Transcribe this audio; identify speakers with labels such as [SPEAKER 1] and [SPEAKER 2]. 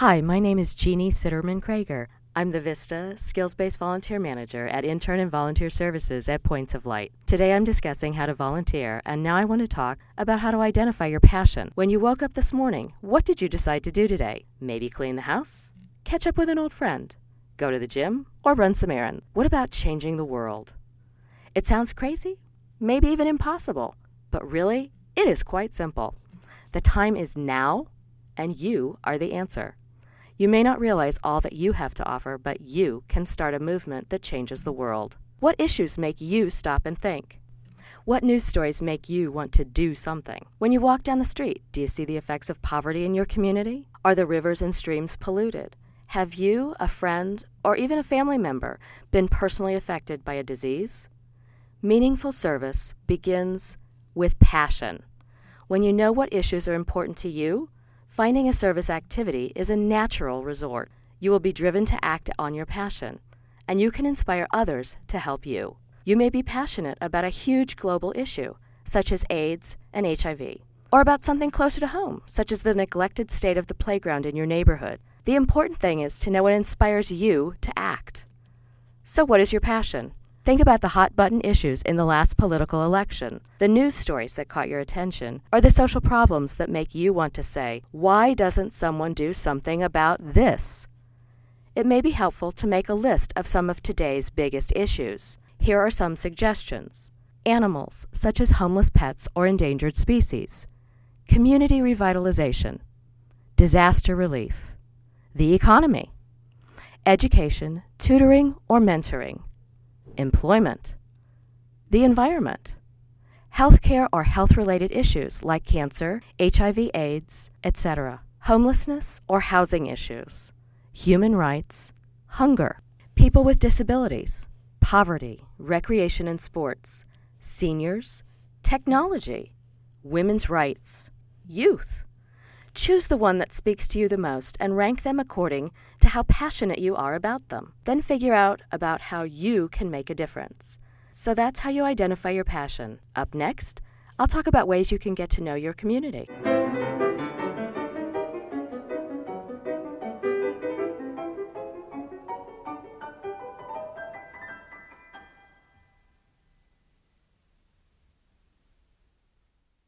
[SPEAKER 1] Hi, my name is Jeannie Sitterman Krager. I'm the VISTA Skills Based Volunteer Manager at Intern and Volunteer Services at Points of Light. Today I'm discussing how to volunteer, and now I want to talk about how to identify your passion. When you woke up this morning, what did you decide to do today? Maybe clean the house? Catch up with an old friend? Go to the gym? Or run some errands? What about changing the world? It sounds crazy, maybe even impossible, but really, it is quite simple. The time is now, and you are the answer. You may not realize all that you have to offer, but you can start a movement that changes the world. What issues make you stop and think? What news stories make you want to do something? When you walk down the street, do you see the effects of poverty in your community? Are the rivers and streams polluted? Have you, a friend, or even a family member been personally affected by a disease? Meaningful service begins with passion. When you know what issues are important to you, Finding a service activity is a natural resort. You will be driven to act on your passion, and you can inspire others to help you. You may be passionate about a huge global issue, such as AIDS and HIV, or about something closer to home, such as the neglected state of the playground in your neighborhood. The important thing is to know what inspires you to act. So, what is your passion? Think about the hot button issues in the last political election, the news stories that caught your attention, or the social problems that make you want to say, Why doesn't someone do something about this? It may be helpful to make a list of some of today's biggest issues. Here are some suggestions. Animals, such as homeless pets or endangered species, community revitalization, disaster relief, the economy, education, tutoring, or mentoring employment, the environment, healthcare or health related issues like cancer, HIV, AIDS, etc., homelessness or housing issues, human rights, hunger, people with disabilities, poverty, recreation and sports, seniors, technology, women's rights, youth. Choose the one that speaks to you the most and rank them according to how passionate you are about them. Then figure out about how you can make a difference. So that's how you identify your passion. Up next, I'll talk about ways you can get to know your community.